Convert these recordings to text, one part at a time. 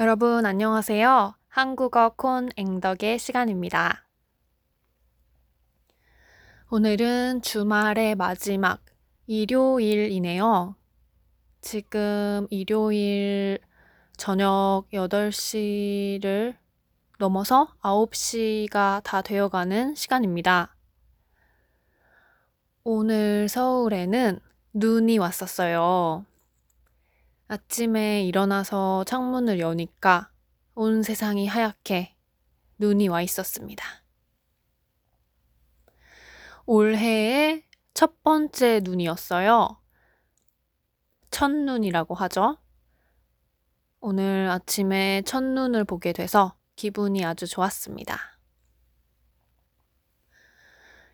여러분 안녕하세요. 한국어 콘 앵덕의 시간입니다. 오늘은 주말의 마지막 일요일이네요. 지금 일요일 저녁 8시를 넘어서 9시가 다 되어가는 시간입니다. 오늘 서울에는 눈이 왔었어요. 아침에 일어나서 창문을 여니까 온 세상이 하얗게 눈이 와 있었습니다. 올해의 첫 번째 눈이었어요. 첫눈이라고 하죠. 오늘 아침에 첫눈을 보게 돼서 기분이 아주 좋았습니다.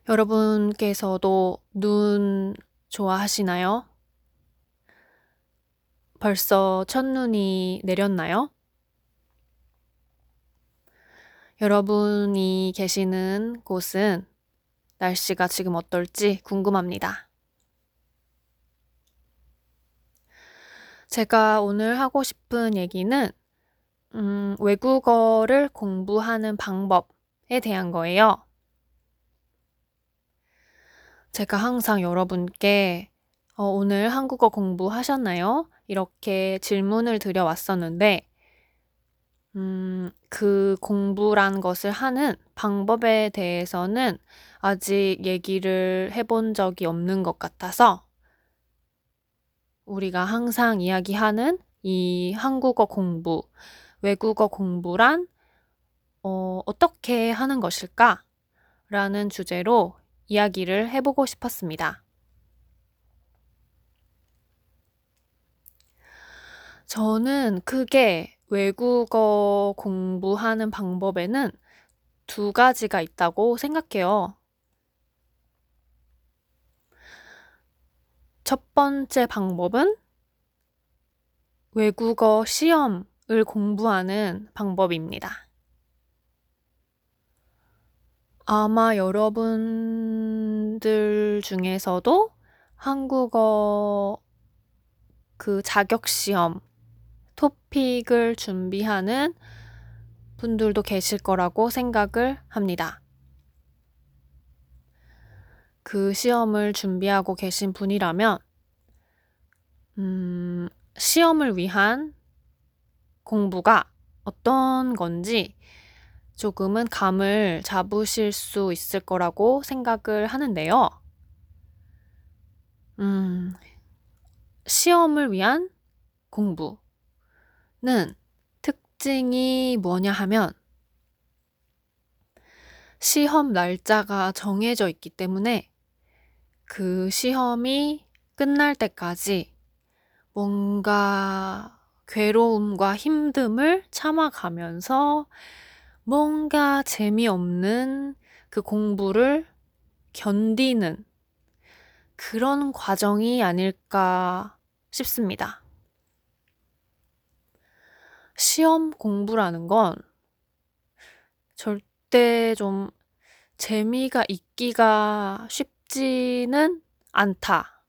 여러분께서도 눈 좋아하시나요? 벌써 첫눈이 내렸나요? 여러분이 계시는 곳은 날씨가 지금 어떨지 궁금합니다. 제가 오늘 하고 싶은 얘기는 음, 외국어를 공부하는 방법에 대한 거예요. 제가 항상 여러분께 어, 오늘 한국어 공부하셨나요? 이렇게 질문을 드려왔었는데, 음, 그 공부란 것을 하는 방법에 대해서는 아직 얘기를 해본 적이 없는 것 같아서 우리가 항상 이야기하는 이 한국어 공부, 외국어 공부란 어, 어떻게 하는 것일까? 라는 주제로 이야기를 해보고 싶었습니다. 저는 크게 외국어 공부하는 방법에는 두 가지가 있다고 생각해요. 첫 번째 방법은 외국어 시험을 공부하는 방법입니다. 아마 여러분들 중에서도 한국어 그 자격시험 토픽을 준비하는 분들도 계실 거라고 생각을 합니다. 그 시험을 준비하고 계신 분이라면, 음, 시험을 위한 공부가 어떤 건지 조금은 감을 잡으실 수 있을 거라고 생각을 하는데요. 음, 시험을 위한 공부. 는 특징이 뭐냐 하면 시험 날짜가 정해져 있기 때문에 그 시험이 끝날 때까지 뭔가 괴로움과 힘듦을 참아가면서 뭔가 재미없는 그 공부를 견디는 그런 과정이 아닐까 싶습니다. 시험 공부라는 건 절대 좀 재미가 있기가 쉽지는 않다.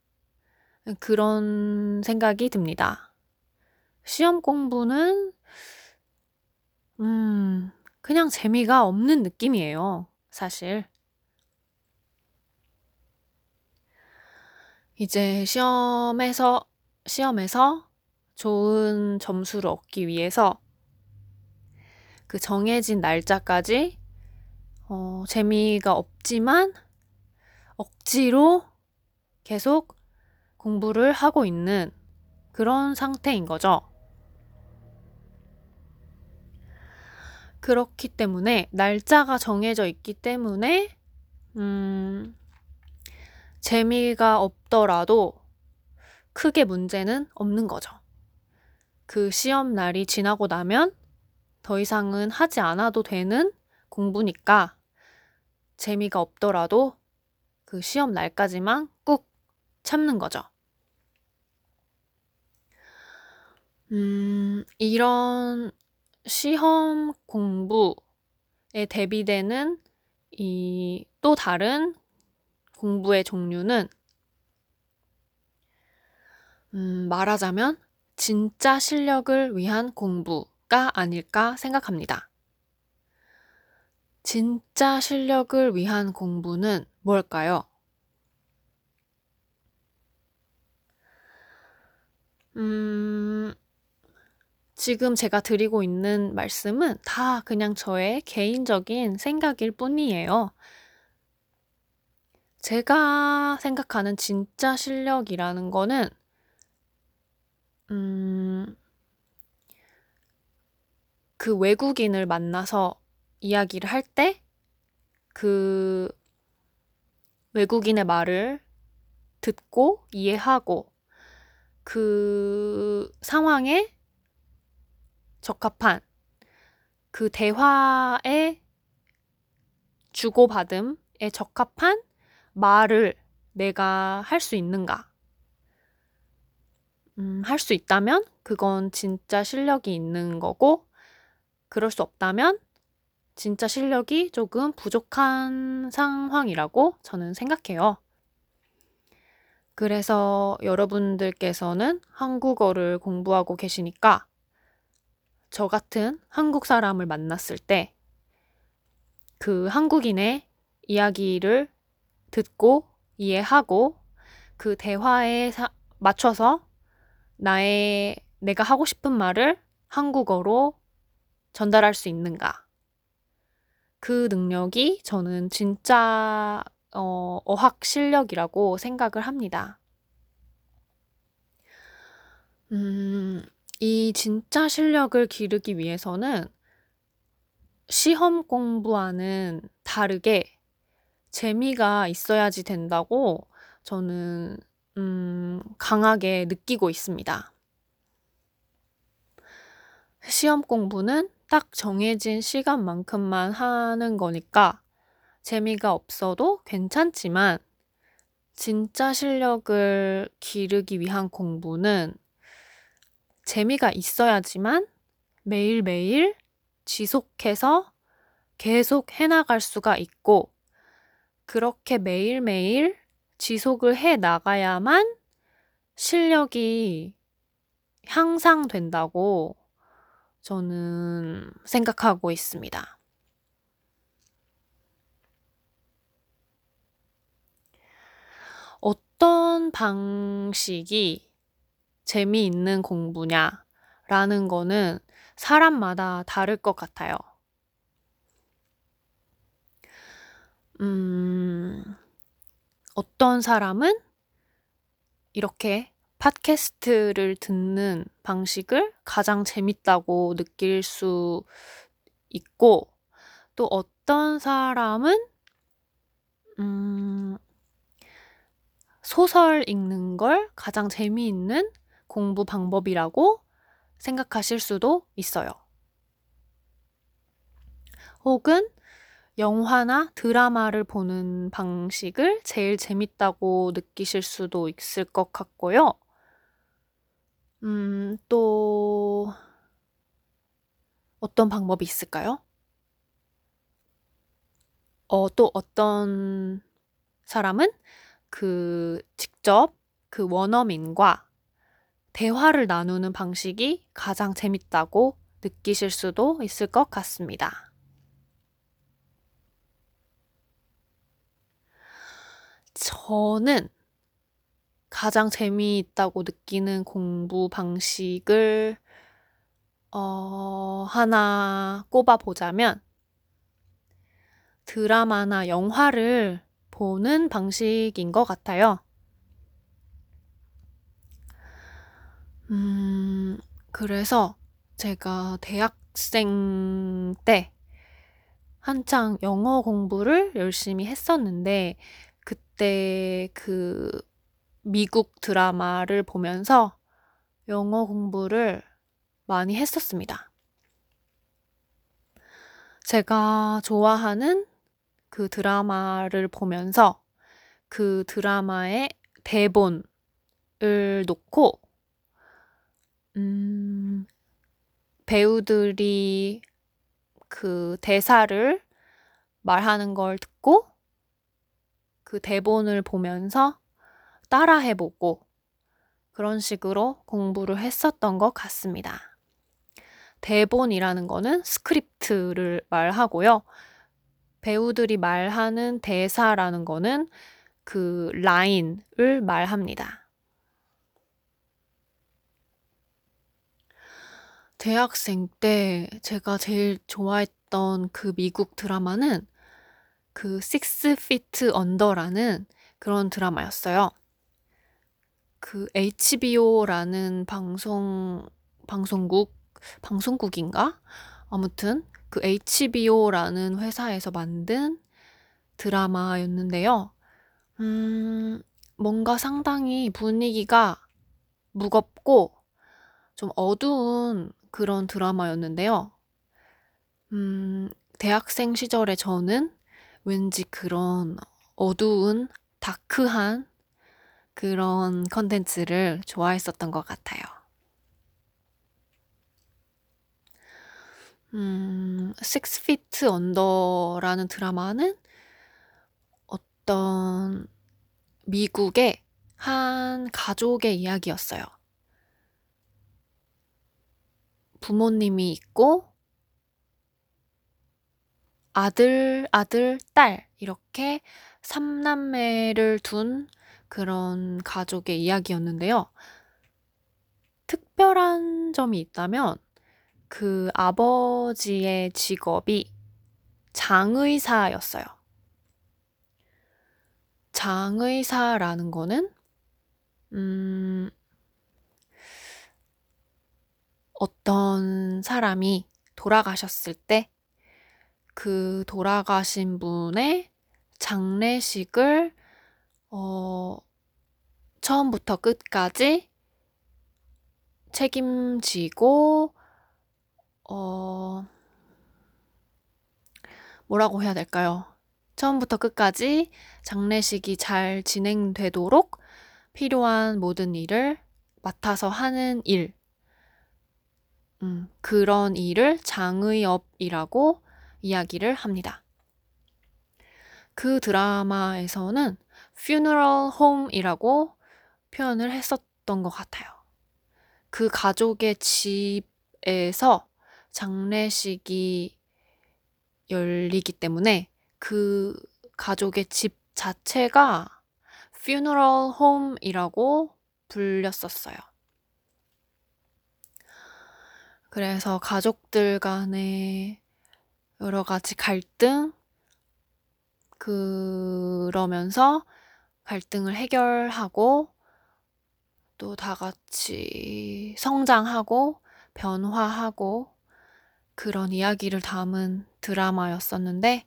그런 생각이 듭니다. 시험 공부는, 음, 그냥 재미가 없는 느낌이에요. 사실. 이제 시험에서, 시험에서 좋은 점수를 얻기 위해서 그 정해진 날짜까지 어, 재미가 없지만 억지로 계속 공부를 하고 있는 그런 상태인 거죠. 그렇기 때문에 날짜가 정해져 있기 때문에 음, 재미가 없더라도 크게 문제는 없는 거죠. 그 시험 날이 지나고 나면 더 이상은 하지 않아도 되는 공부니까 재미가 없더라도 그 시험 날까지만 꾹 참는 거죠. 음, 이런 시험 공부에 대비되는 이 또 다른 공부의 종류는 음, 말하자면 진짜 실력을 위한 공부가 아닐까 생각합니다. 진짜 실력을 위한 공부는 뭘까요? 음, 지금 제가 드리고 있는 말씀은 다 그냥 저의 개인적인 생각일 뿐이에요. 제가 생각하는 진짜 실력이라는 거는, 음, 그 외국인을 만나서 이야기를 할 때, 그 외국인의 말을 듣고 이해하고, 그 상황에 적합한 그 대화의 주고받음에 적합한 말을 내가 할 수 있는가? 음, 할 수 있다면 그건 진짜 실력이 있는 거고, 그럴 수 없다면 진짜 실력이 조금 부족한 상황이라고 저는 생각해요. 그래서 여러분들께서는 한국어를 공부하고 계시니까 저 같은 한국 사람을 만났을 때 그 한국인의 이야기를 듣고 이해하고 그 대화에 사, 맞춰서 나의 내가 하고 싶은 말을 한국어로 전달할 수 있는가. 그 능력이 저는 진짜 어, 어학 실력이라고 생각을 합니다. 음, 이 진짜 실력을 기르기 위해서는 시험 공부와는 다르게 재미가 있어야지 된다고 저는 음, 강하게 느끼고 있습니다. 시험 공부는 딱 정해진 시간만큼만 하는 거니까 재미가 없어도 괜찮지만 진짜 실력을 기르기 위한 공부는 재미가 있어야지만 매일매일 지속해서 계속 해나갈 수가 있고, 그렇게 매일매일 지속을 해 나가야만 실력이 향상된다고 저는 생각하고 있습니다. 어떤 방식이 재미있는 공부냐라는 거는 사람마다 다를 것 같아요. 음, 어떤 사람은 이렇게 팟캐스트를 듣는 방식을 가장 재밌다고 느낄 수 있고, 또 어떤 사람은, 음, 소설 읽는 걸 가장 재미있는 공부 방법이라고 생각하실 수도 있어요. 혹은 영화나 드라마를 보는 방식을 제일 재밌다고 느끼실 수도 있을 것 같고요. 음, 또, 어떤 방법이 있을까요? 어, 또 어떤 사람은 그 직접 그 원어민과 대화를 나누는 방식이 가장 재밌다고 느끼실 수도 있을 것 같습니다. 저는 가장 재미있다고 느끼는 공부 방식을 어, 하나 꼽아보자면 드라마나 영화를 보는 방식인 것 같아요. 음, 그래서 제가 대학생 때 한창 영어 공부를 열심히 했었는데, 그때 그 미국 드라마를 보면서 영어 공부를 많이 했었습니다. 제가 좋아하는 그 드라마를 보면서 그 드라마의 대본을 놓고 음, 배우들이 그 대사를 말하는 걸 듣고 그 대본을 보면서 따라 해보고 그런 식으로 공부를 했었던 것 같습니다. 대본이라는 거는 스크립트를 말하고요. 배우들이 말하는 대사라는 거는 그 라인을 말합니다. 대학생 때 제가 제일 좋아했던 그 미국 드라마는 그 Six Feet Under라는 그런 드라마였어요. 그 HBO라는 방송 방송국 방송국인가? 아무튼 그 HBO라는 회사에서 만든 드라마였는데요. 음, 뭔가 상당히 분위기가 무겁고 좀 어두운 그런 드라마였는데요. 음, 대학생 시절에 저는 왠지 그런 어두운 다크한 그런 컨텐츠를 좋아했었던 것 같아요. 음, Six Feet Under라는 드라마는 어떤 미국의 한 가족의 이야기였어요. 부모님이 있고 아들, 아들, 딸 이렇게 삼남매를 둔 그런 가족의 이야기였는데요. 특별한 점이 있다면 그 아버지의 직업이 장의사였어요. 장의사라는 거는, 음, 어떤 사람이 돌아가셨을 때 그 돌아가신 분의 장례식을 어, 처음부터 끝까지 책임지고 어, 뭐라고 해야 될까요? 처음부터 끝까지 장례식이 잘 진행되도록 필요한 모든 일을 맡아서 하는 일. 음, 그런 일을 장의업이라고 이야기를 합니다. 그 드라마에서는 funeral home이라고 표현을 했었던 것 같아요. 그 가족의 집에서 장례식이 열리기 때문에 그 가족의 집 자체가 funeral home이라고 불렸었어요. 그래서 가족들 간의 여러 가지 갈등, 그러면서 갈등을 해결하고 또 다 같이 성장하고 변화하고 그런 이야기를 담은 드라마였었는데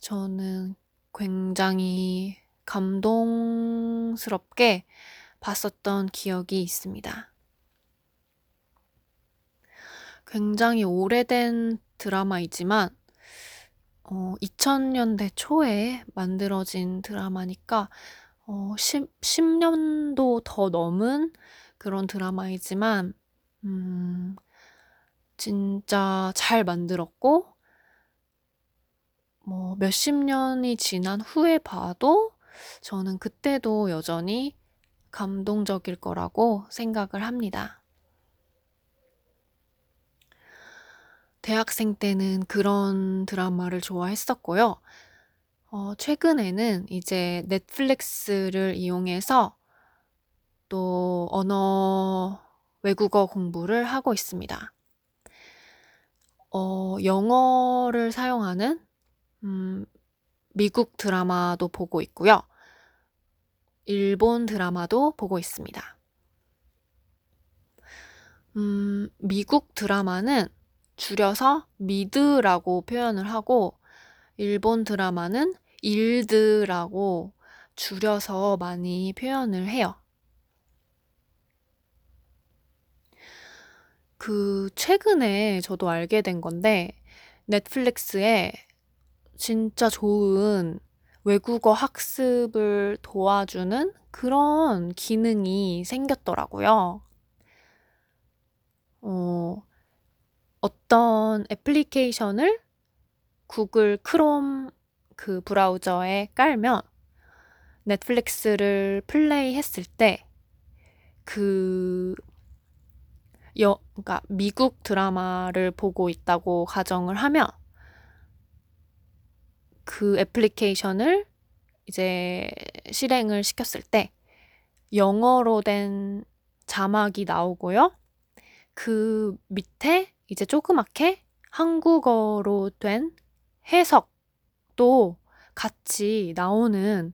저는 굉장히 감동스럽게 봤었던 기억이 있습니다. 굉장히 오래된 드라마이지만 어, 2000년대 초에 만들어진 드라마니까 어, 10, 10년도 더 넘은 그런 드라마이지만 음, 진짜 잘 만들었고 뭐 몇십 년이 지난 후에 봐도 저는 그때도 여전히 감동적일 거라고 생각을 합니다. 대학생 때는 그런 드라마를 좋아했었고요. 어, 최근에는 이제 넷플릭스를 이용해서 또 언어 외국어 공부를 하고 있습니다. 어, 영어를 사용하는 음, 미국 드라마도 보고 있고요. 일본 드라마도 보고 있습니다. 음, 미국 드라마는 줄여서 미드라고 표현을 하고, 일본 드라마는 일드라고 줄여서 많이 표현을 해요. 그, 최근에 저도 알게 된 건데, 넷플릭스에 진짜 좋은 외국어 학습을 도와주는 그런 기능이 생겼더라고요. 어, 어떤 애플리케이션을 구글 크롬 그 브라우저에 깔면 넷플릭스를 플레이 했을 때 그 여, 그러니까 미국 드라마를 보고 있다고 가정을 하면 그 애플리케이션을 이제 실행을 시켰을 때 영어로 된 자막이 나오고요. 그 밑에 이제 조그맣게 한국어로 된 해석도 같이 나오는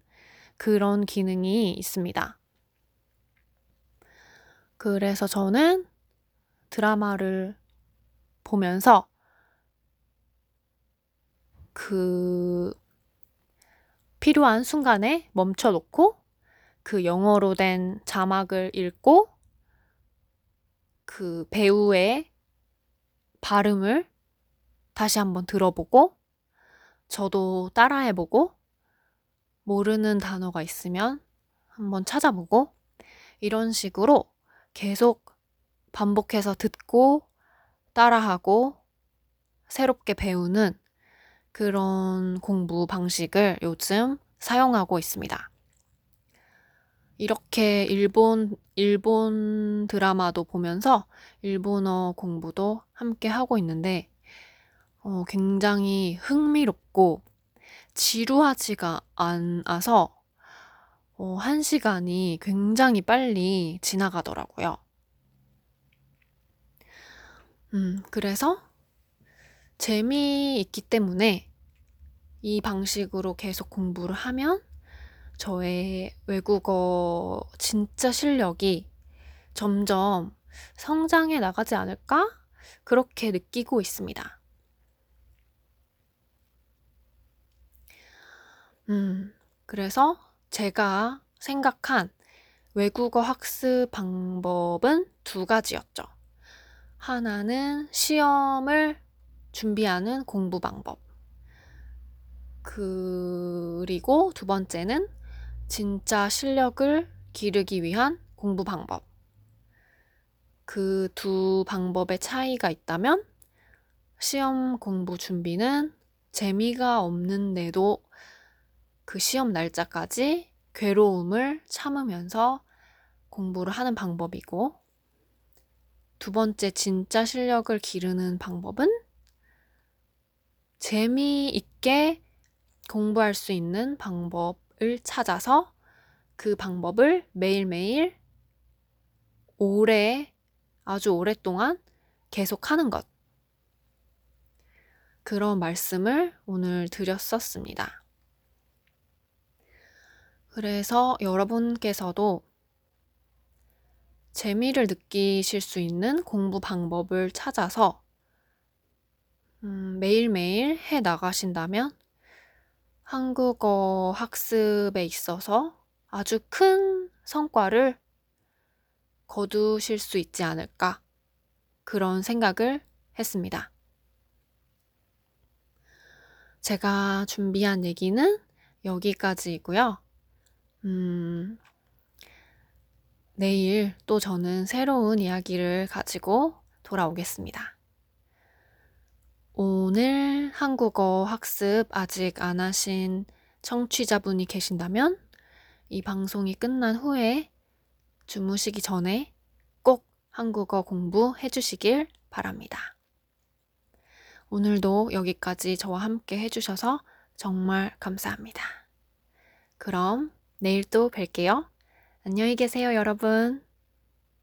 그런 기능이 있습니다. 그래서 저는 드라마를 보면서 그 필요한 순간에 멈춰 놓고 그 영어로 된 자막을 읽고 그 배우의 발음을 다시 한번 들어보고 저도 따라해보고 모르는 단어가 있으면 한번 찾아보고 이런 식으로 계속 반복해서 듣고 따라하고 새롭게 배우는 그런 공부 방식을 요즘 사용하고 있습니다. 이렇게 일본, 일본 드라마도 보면서 일본어 공부도 함께 하고 있는데, 어, 굉장히 흥미롭고 지루하지가 않아서 어, 한 시간이 굉장히 빨리 지나가더라고요. 음, 그래서 재미있기 때문에 이 방식으로 계속 공부를 하면 저의 외국어 진짜 실력이 점점 성장해 나가지 않을까? 그렇게 느끼고 있습니다. 음, 그래서 제가 생각한 외국어 학습 방법은 두 가지였죠. 하나는 시험을 준비하는 공부 방법. 그리고 두 번째는 진짜 실력을 기르기 위한 공부 방법. 그 두 방법의 차이가 있다면 시험 공부 준비는 재미가 없는데도 그 시험 날짜까지 괴로움을 참으면서 공부를 하는 방법이고 두 번째 진짜 실력을 기르는 방법은 재미있게 공부할 수 있는 방법을 찾아서 그 방법을 매일매일 오래, 아주 오랫동안 계속 하는 것. 그런 말씀을 오늘 드렸었습니다. 그래서 여러분께서도 재미를 느끼실 수 있는 공부 방법을 찾아서 음, 매일매일 해 나가신다면 한국어 학습에 있어서 아주 큰 성과를 거두실 수 있지 않을까 그런 생각을 했습니다. 제가 준비한 얘기는 여기까지이고요. 음, 내일 또 저는 새로운 이야기를 가지고 돌아오겠습니다. 오늘 한국어 학습 아직 안 하신 청취자분이 계신다면 이 방송이 끝난 후에 주무시기 전에 꼭 한국어 공부해 주시길 바랍니다. 오늘도 여기까지 저와 함께 해주셔서 정말 감사합니다. 그럼 내일 또 뵐게요. 안녕히 계세요, 여러분.